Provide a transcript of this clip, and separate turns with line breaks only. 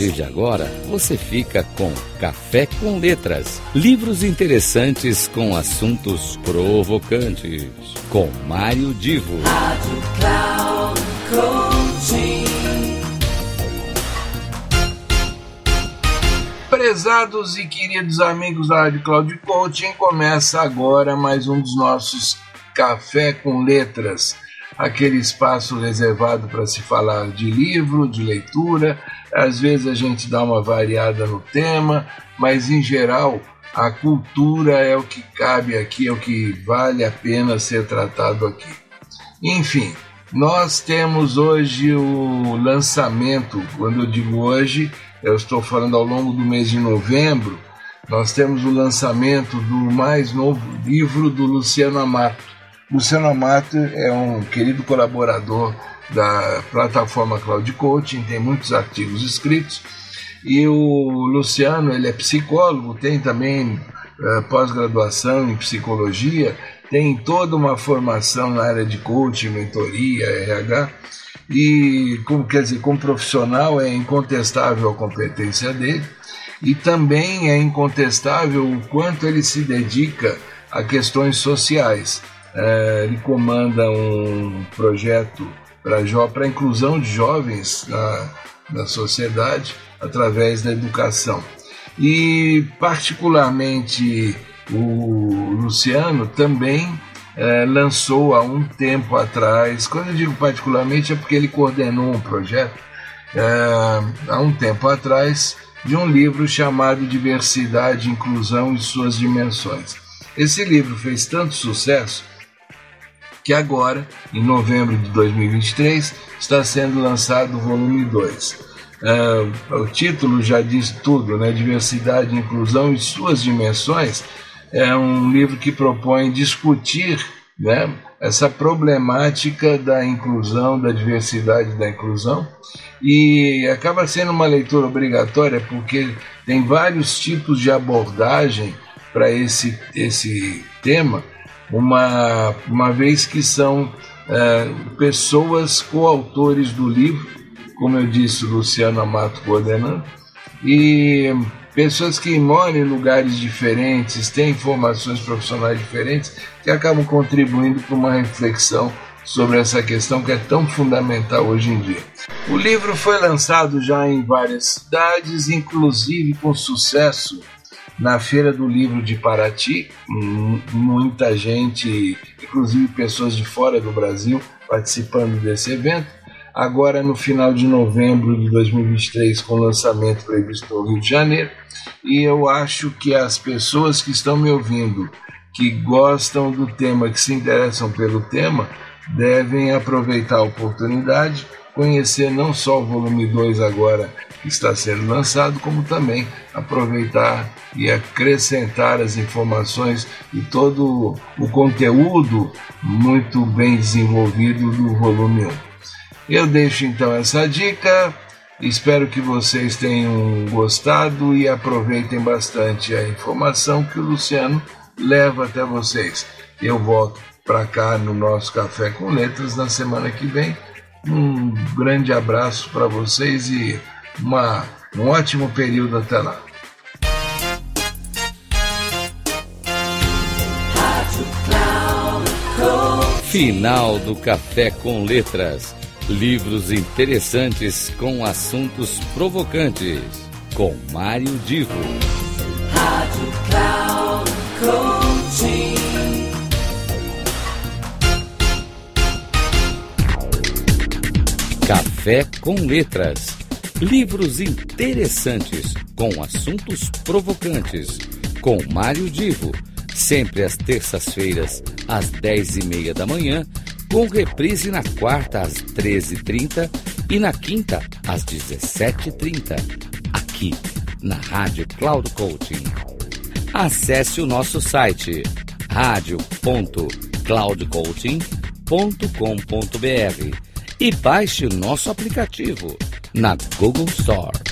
partir de agora, você fica com Café com Letras, livros interessantes com assuntos provocantes, com Mário Divo. Rádio Cloud
Prezados e queridos amigos da Rádio Cloud Coaching, começa agora mais um dos nossos Café com Letras aquele espaço reservado para se falar de livro, de leitura. Às vezes a gente dá uma variada no tema, mas em geral a cultura é o que cabe aqui, é o que vale a pena ser tratado aqui. Enfim, nós temos hoje o lançamento, quando eu digo hoje, eu estou falando ao longo do mês de novembro, nós temos o lançamento do mais novo livro do Luciano Amato, Luciano Amato é um querido colaborador da plataforma Cloud Coaching, tem muitos artigos escritos. E o Luciano, ele é psicólogo, tem também uh, pós-graduação em psicologia, tem toda uma formação na área de coaching, mentoria, RH. E, como, quer dizer, como profissional, é incontestável a competência dele. E também é incontestável o quanto ele se dedica a questões sociais é, ele comanda um projeto para a inclusão de jovens na, na sociedade através da educação. E, particularmente, o Luciano também é, lançou há um tempo atrás, quando eu digo particularmente é porque ele coordenou um projeto é, há um tempo atrás de um livro chamado Diversidade, Inclusão e Suas Dimensões. Esse livro fez tanto sucesso que agora, em novembro de 2023, está sendo lançado o volume 2. Uh, o título já diz tudo, né? Diversidade Inclusão e suas dimensões. É um livro que propõe discutir né, essa problemática da inclusão, da diversidade da inclusão, e acaba sendo uma leitura obrigatória porque tem vários tipos de abordagem para esse, esse tema uma, uma vez que são é, pessoas coautores do livro, como eu disse, Luciano Amato coordenando, e pessoas que moram em lugares diferentes, têm formações profissionais diferentes, que acabam contribuindo para uma reflexão sobre essa questão que é tão fundamental hoje em dia. O livro foi lançado já em várias cidades, inclusive com sucesso na Feira do Livro de Paraty, muita gente, inclusive pessoas de fora do Brasil, participando desse evento. Agora, no final de novembro de 2023, com lançamento previsto no Rio de Janeiro. E eu acho que as pessoas que estão me ouvindo, que gostam do tema, que se interessam pelo tema, devem aproveitar a oportunidade, conhecer não só o volume 2 agora que está sendo lançado, como também aproveitar e acrescentar as informações e todo o conteúdo muito bem desenvolvido do volume 1. Eu deixo então essa dica, espero que vocês tenham gostado e aproveitem bastante a informação que o Luciano leva até vocês. Eu volto para cá no nosso Café com Letras na semana que vem. Um grande abraço para vocês e uma, um ótimo período até lá.
Final do Café com Letras. Livros interessantes com assuntos provocantes. Com Mário Divo. Rádio Café com Letras Livros interessantes com assuntos provocantes. Com Mário Divo. Sempre às terças-feiras, às dez e meia da manhã, com reprise na quarta às treze e trinta e na quinta às dezessete e trinta, aqui na Rádio Cloud Coaching. Acesse o nosso site radio.cloudcoaching.com.br e baixe o nosso aplicativo na Google Store.